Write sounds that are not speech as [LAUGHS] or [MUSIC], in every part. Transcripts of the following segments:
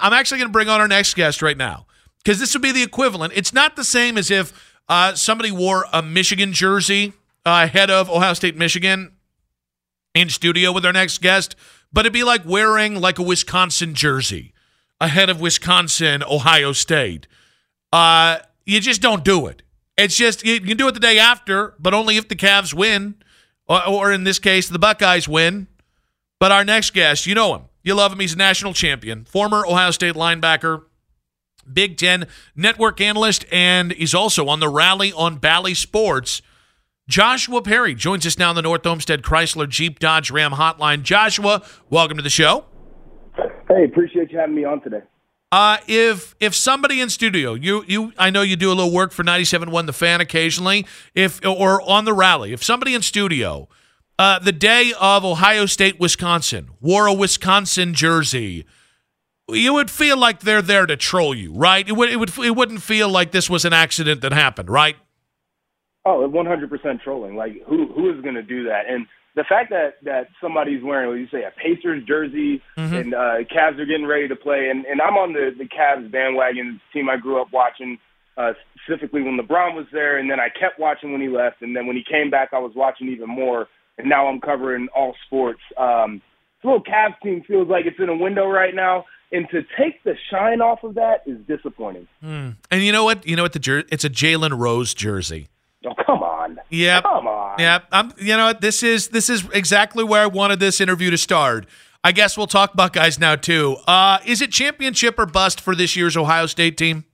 I'm actually going to bring on our next guest right now because this would be the equivalent. It's not the same as if uh, somebody wore a Michigan jersey uh, ahead of Ohio State, Michigan in studio with our next guest, but it'd be like wearing like a Wisconsin jersey ahead of Wisconsin, Ohio State. Uh, you just don't do it. It's just you can do it the day after, but only if the Cavs win, or, or in this case, the Buckeyes win. But our next guest, you know him. You love him. He's a national champion, former Ohio State linebacker, Big Ten network analyst, and he's also on the Rally on Bally Sports. Joshua Perry joins us now on the North Olmsted Chrysler Jeep Dodge Ram Hotline. Joshua, welcome to the show. Hey, appreciate you having me on today. Uh, if if somebody in studio, you you I know you do a little work for 97.1 The Fan occasionally, if or on the rally, if somebody in studio uh, the day of Ohio State, Wisconsin, wore a Wisconsin jersey, you would feel like they're there to troll you, right? It would, it would, it wouldn't feel like this was an accident that happened, right? Oh, 100% trolling. Like, who who is going to do that? And the fact that that somebody's wearing, what you say, a Pacers jersey, mm-hmm. and uh, Cavs are getting ready to play, and and I'm on the the Cavs bandwagon, team I grew up watching. Uh, specifically when LeBron was there, and then I kept watching when he left, and then when he came back, I was watching even more and now I'm covering all sports. Um, this little Cavs team feels like it's in a window right now, and to take the shine off of that is disappointing. Mm. And you know what? You know what? The jer- it's a Jalen Rose jersey. Oh come on! Yeah, come on! Yeah, I'm. You know what? This is this is exactly where I wanted this interview to start. I guess we'll talk Buckeyes now too. Uh, is it championship or bust for this year's Ohio State team?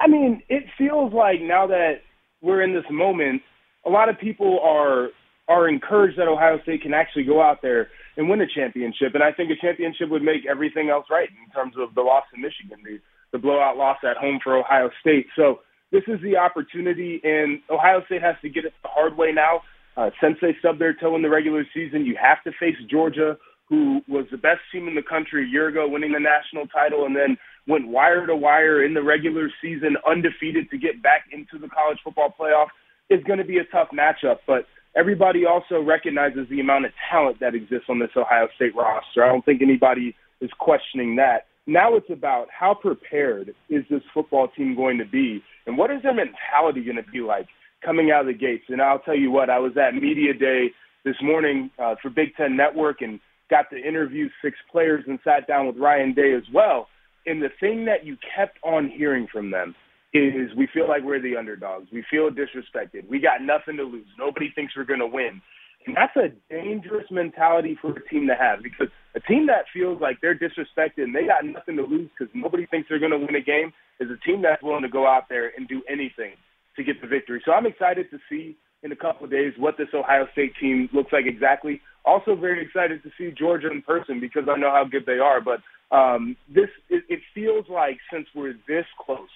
I mean, it feels like now that we're in this moment, a lot of people are are encouraged that Ohio State can actually go out there and win a championship. And I think a championship would make everything else right in terms of the loss in Michigan, the, the blowout loss at home for Ohio State. So this is the opportunity, and Ohio State has to get it the hard way now. Uh, since they stubbed their toe in the regular season, you have to face Georgia, who was the best team in the country a year ago, winning the national title, and then went wire to wire in the regular season, undefeated to get back into the college football playoff. Is going to be a tough matchup, but everybody also recognizes the amount of talent that exists on this Ohio State roster. I don't think anybody is questioning that. Now it's about how prepared is this football team going to be, and what is their mentality going to be like coming out of the gates. And I'll tell you what, I was at media day this morning uh, for Big Ten Network and got to interview six players and sat down with Ryan Day as well. And the thing that you kept on hearing from them is we feel like we're the underdogs. We feel disrespected. We got nothing to lose. Nobody thinks we're going to win. And that's a dangerous mentality for a team to have because a team that feels like they're disrespected and they got nothing to lose because nobody thinks they're going to win a game is a team that's willing to go out there and do anything to get the victory. So I'm excited to see in a couple of days what this Ohio State team looks like exactly. Also very excited to see Georgia in person because I know how good they are. But um, this it, it feels like since we're this close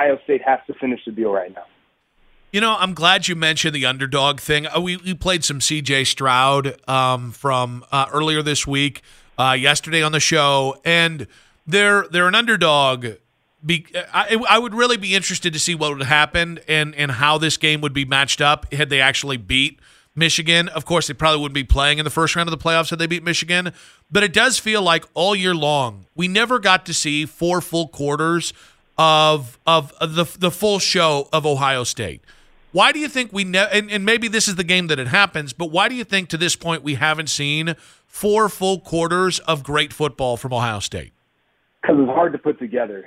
Ohio State has to finish the deal right now. You know, I'm glad you mentioned the underdog thing. Uh, we, we played some CJ Stroud um, from uh, earlier this week, uh, yesterday on the show, and they're they're an underdog. Be, I, I would really be interested to see what would happen and and how this game would be matched up had they actually beat Michigan. Of course, they probably wouldn't be playing in the first round of the playoffs had they beat Michigan. But it does feel like all year long we never got to see four full quarters of of the the full show of Ohio State. Why do you think we ne- and, and maybe this is the game that it happens, but why do you think to this point we haven't seen four full quarters of great football from Ohio State? because it's hard to put together.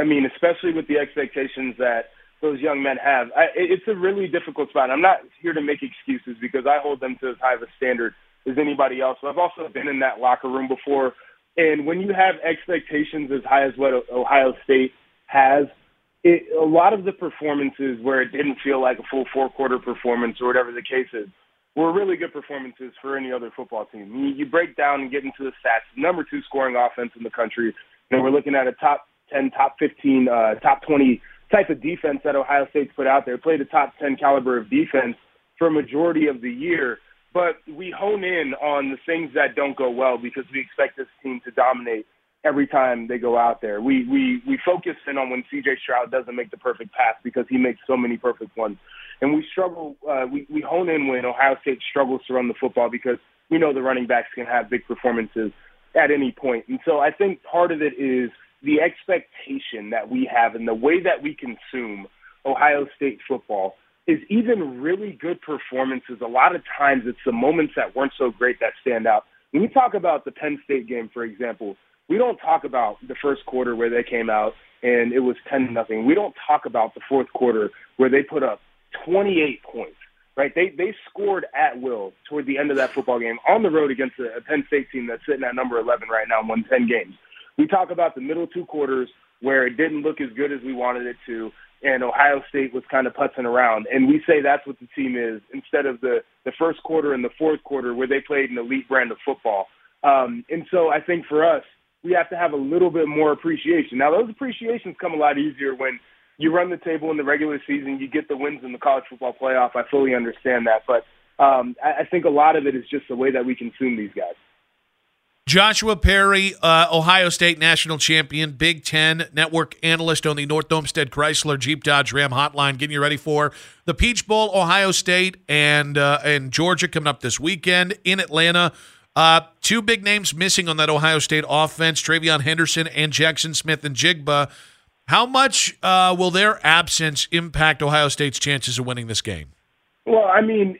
I mean, especially with the expectations that those young men have. I, it's a really difficult spot. I'm not here to make excuses because I hold them to as high of a standard as anybody else. But I've also been in that locker room before, and when you have expectations as high as what Ohio State has, it, a lot of the performances where it didn't feel like a full four quarter performance or whatever the case is were really good performances for any other football team. You, you break down and get into the stats. Number two scoring offense in the country. Know, we're looking at a top 10, top 15, uh, top 20 type of defense that Ohio State's put out there. Played a top 10 caliber of defense for a majority of the year. But we hone in on the things that don't go well because we expect this team to dominate every time they go out there. We we we focus in on when CJ Stroud doesn't make the perfect pass because he makes so many perfect ones, and we struggle. Uh, we we hone in when Ohio State struggles to run the football because we know the running backs can have big performances at any point. And so I think part of it is the expectation that we have and the way that we consume Ohio State football is even really good performances. A lot of times it's the moments that weren't so great that stand out. When we talk about the Penn State game, for example, we don't talk about the first quarter where they came out and it was 10 nothing. We don't talk about the fourth quarter where they put up 28 points. Right? They they scored at will toward the end of that football game on the road against a, a Penn State team that's sitting at number 11 right now and won 10 games. We talk about the middle two quarters where it didn't look as good as we wanted it to, and Ohio State was kind of putzing around. And we say that's what the team is instead of the the first quarter and the fourth quarter where they played an elite brand of football. Um, and so I think for us, we have to have a little bit more appreciation. Now, those appreciations come a lot easier when you run the table in the regular season, you get the wins in the college football playoff. I fully understand that, but um, I, I think a lot of it is just the way that we consume these guys. Joshua Perry, uh, Ohio State national champion, Big Ten network analyst on the North Olmsted Chrysler Jeep Dodge Ram hotline, getting you ready for the Peach Bowl, Ohio State and uh, and Georgia coming up this weekend in Atlanta. Uh, two big names missing on that Ohio State offense: TreVeyon Henderson and Jackson Smith-Njigba. How much uh, will their absence impact Ohio State's chances of winning this game? Well, I mean,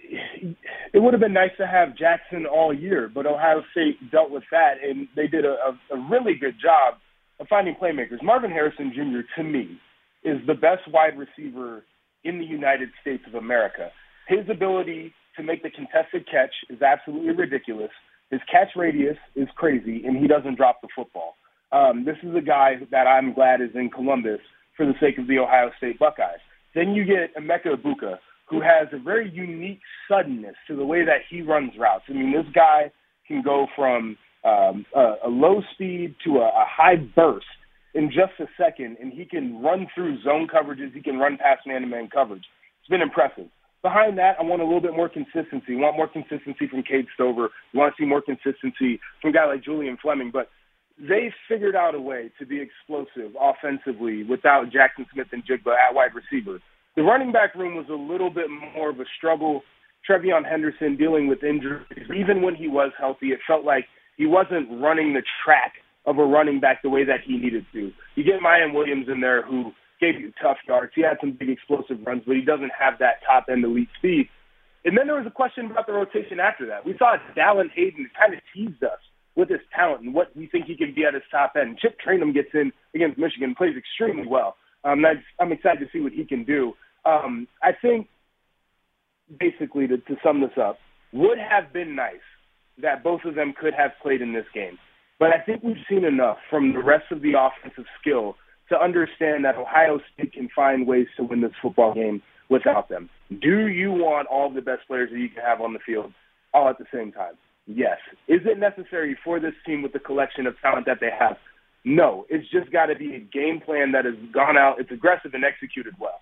it would have been nice to have Jackson all year, but Ohio State dealt with that, and they did a, a, really good job of finding playmakers. Marvin Harrison Jr. to me is the best wide receiver in the United States of America. His ability to make the contested catch is absolutely ridiculous. His catch radius is crazy, and he doesn't drop the football. Um, this is a guy that I'm glad is in Columbus for the sake of the Ohio State Buckeyes. Then you get Emeka Egbuka, who has a very unique suddenness to the way that he runs routes. I mean, this guy can go from um, a, a low speed to a, a high burst in just a second, and he can run through zone coverages. He can run past man-to-man coverage. It's been impressive. Behind that, I want a little bit more consistency. I want more consistency from Cade Stover. I want to see more consistency from a guy like Julian Fleming. But they figured out a way to be explosive offensively without Jackson Smith-Njigba at wide receiver. The running back room was a little bit more of a struggle. TreVeyon Henderson dealing with injuries. Even when he was healthy, it felt like he wasn't running the track of a running back the way that he needed to. You get Miyan Williams in there who gave you tough yards. He had some big explosive runs, but he doesn't have that top end elite speed. And then there was a question about the rotation after that. We saw Dallan Hayden kind of teased us with his talent and what we think he can be at his top end. Chip Trayanum gets in against Michigan, plays extremely well. Um, I'm excited to see what he can do. Um, I think, basically, to, to sum this up, would have been nice that both of them could have played in this game. But I think we've seen enough from the rest of the offensive skill to understand that Ohio State can find ways to win this football game without them. Do you want all the best players that you can have on the field all at the same time? Yes. Is it necessary for this team with the collection of talent that they have? No. It's just got to be a game plan that has gone out, it's aggressive and executed well.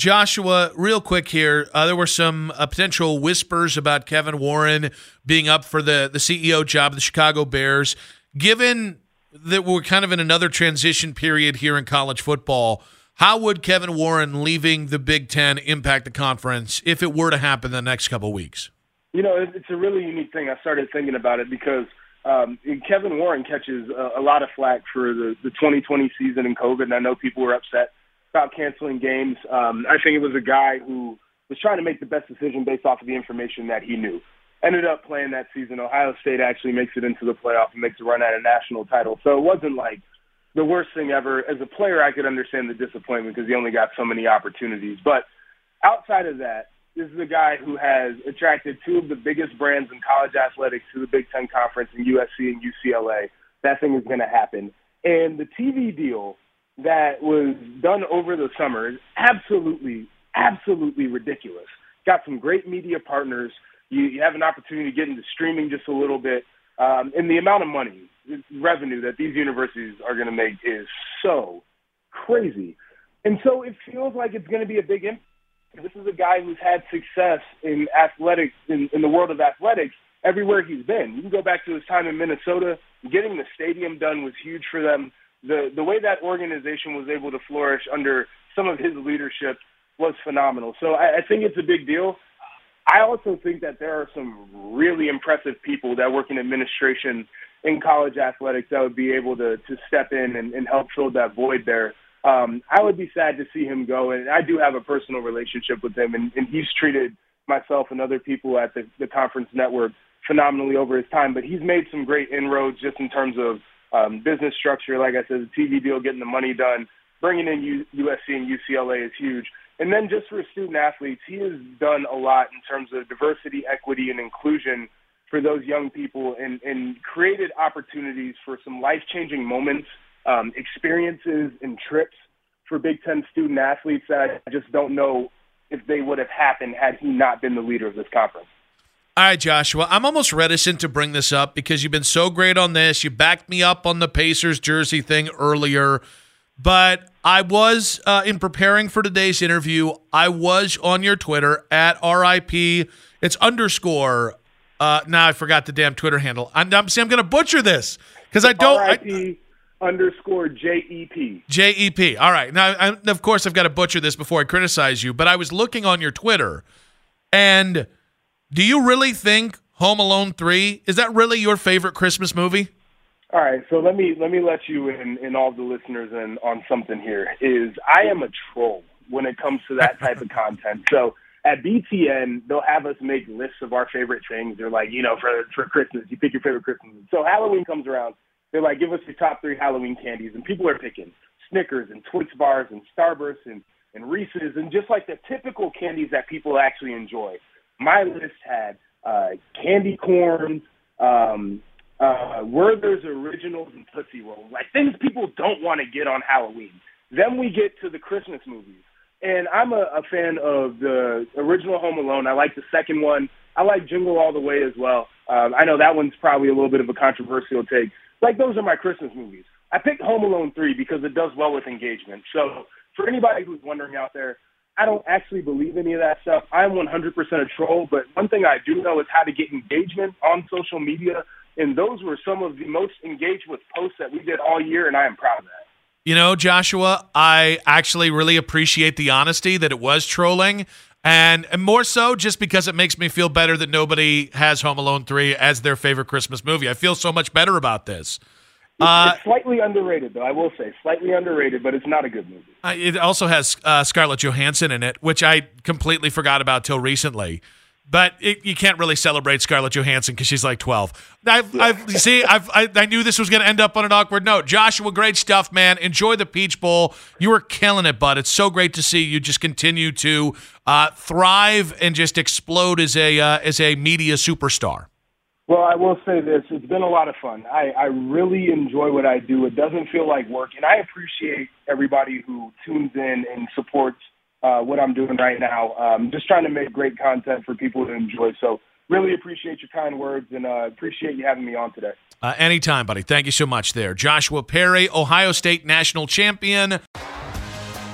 Joshua, real quick here, uh, there were some uh, potential whispers about Kevin Warren being up for the, the CEO job of the Chicago Bears. Given that we're kind of in another transition period here in college football. How would Kevin Warren leaving the Big Ten impact the conference if it were to happen the next couple weeks? You know, it's a really unique thing. I started thinking about it because um, Kevin Warren catches a, a lot of flack for the, the 2020 season and COVID, and I know people were upset about canceling games. Um, I think it was a guy who was trying to make the best decision based off of the information that he knew. ended up playing that season. Ohio State actually makes it into the playoff and makes a run at a national title. So it wasn't like the worst thing ever. As a player, I could understand the disappointment because he only got so many opportunities. But outside of that, this is a guy who has attracted two of the biggest brands in college athletics to the Big Ten Conference in USC and UCLA. That thing is going to happen. And the TV deal that was done over the summer is absolutely, absolutely ridiculous. Got some great media partners. You, you have an opportunity to get into streaming just a little bit. Um, and the amount of money, revenue that these universities are going to make is so crazy. And so it feels like it's going to be a big impact. This is a guy who's had success in athletics, in, in the world of athletics, everywhere he's been. You can go back to his time in Minnesota. Getting the stadium done was huge for them. The the way that organization was able to flourish under some of his leadership was phenomenal. So I, I think it's a big deal. I also think that there are some really impressive people that work in administration in college athletics that would be able to to step in and, and help fill that void there. Um, I would be sad to see him go, and I do have a personal relationship with him, and, and he's treated myself and other people at the, the conference network phenomenally over his time. But he's made some great inroads just in terms of um, business structure. Like I said, the TV deal, getting the money done, bringing in U- USC and UCLA is huge. And then just for student athletes, he has done a lot in terms of diversity, equity, and inclusion for those young people and, and created opportunities for some life changing moments, um, experiences, and trips for Big Ten student athletes that I just don't know if they would have happened had he not been the leader of this conference. All right, Joshua. I'm almost reticent to bring this up because you've been so great on this. You backed me up on the Pacers jersey thing earlier. But I was, uh, in preparing for today's interview, I was on your Twitter at RIP. It's underscore uh, now I forgot the damn Twitter handle. I'm, I'm, see, I'm going to butcher this because I don't. R.I.P. underscore JEP. JEP. All right. Now, I, of course, I've got to butcher this before I criticize you, but I was looking on your Twitter, and do you really think Home Alone 3, is that really your favorite Christmas movie? All right, so let me let me let you and, and all the listeners in on something here. Is I am a troll when it comes to that type of [LAUGHS] content. So at BTN, they'll have us make lists of our favorite things. They're like, you know, for for Christmas, you pick your favorite Christmas. So Halloween comes around, they're like, give us your top three Halloween candies, and people are picking Snickers and Twix bars and Starburst and and Reese's and just like the typical candies that people actually enjoy. My list had uh, candy corn, um, uh, Werther's Originals, and Tootsie Roll, like things people don't want to get on Halloween. Then we get to the Christmas movies. And I'm a, a fan of the original Home Alone. I like the second one. I like Jingle All the Way as well. Um, I know that one's probably a little bit of a controversial take. Like those are my Christmas movies. I picked Home Alone 3 because it does well with engagement. So for anybody who's wondering out there, I don't actually believe any of that stuff. I'm 100% a troll, but one thing I do know is how to get engagement on social media, and those were some of the most engaged with posts that we did all year, and I am proud of that. You know, Joshua, I actually really appreciate the honesty that it was trolling. And, and more so just because it makes me feel better that nobody has Home Alone 3 as their favorite Christmas movie. I feel so much better about this. Uh, it's slightly underrated, though. I will say slightly underrated, but it's not a good movie. Uh, it also has uh, Scarlett Johansson in it, which I completely forgot about till recently. But it, you can't really celebrate Scarlett Johansson because she's like 12. I've, yeah. I've see, I've, I, I knew this was going to end up on an awkward note. Joshua, great stuff, man. Enjoy the Peach Bowl. You were killing it, bud. It's so great to see you just continue to uh, thrive and just explode as a uh, as a media superstar. Well, I will say this: it's been a lot of fun. I, I really enjoy what I do. It doesn't feel like work, and I appreciate everybody who tunes in and supports uh, what I'm doing right now. Um, just trying to make great content for people to enjoy. So really appreciate your kind words and uh, appreciate you having me on today. Uh, anytime, buddy. Thank you so much there. Joshua Perry, Ohio State national champion.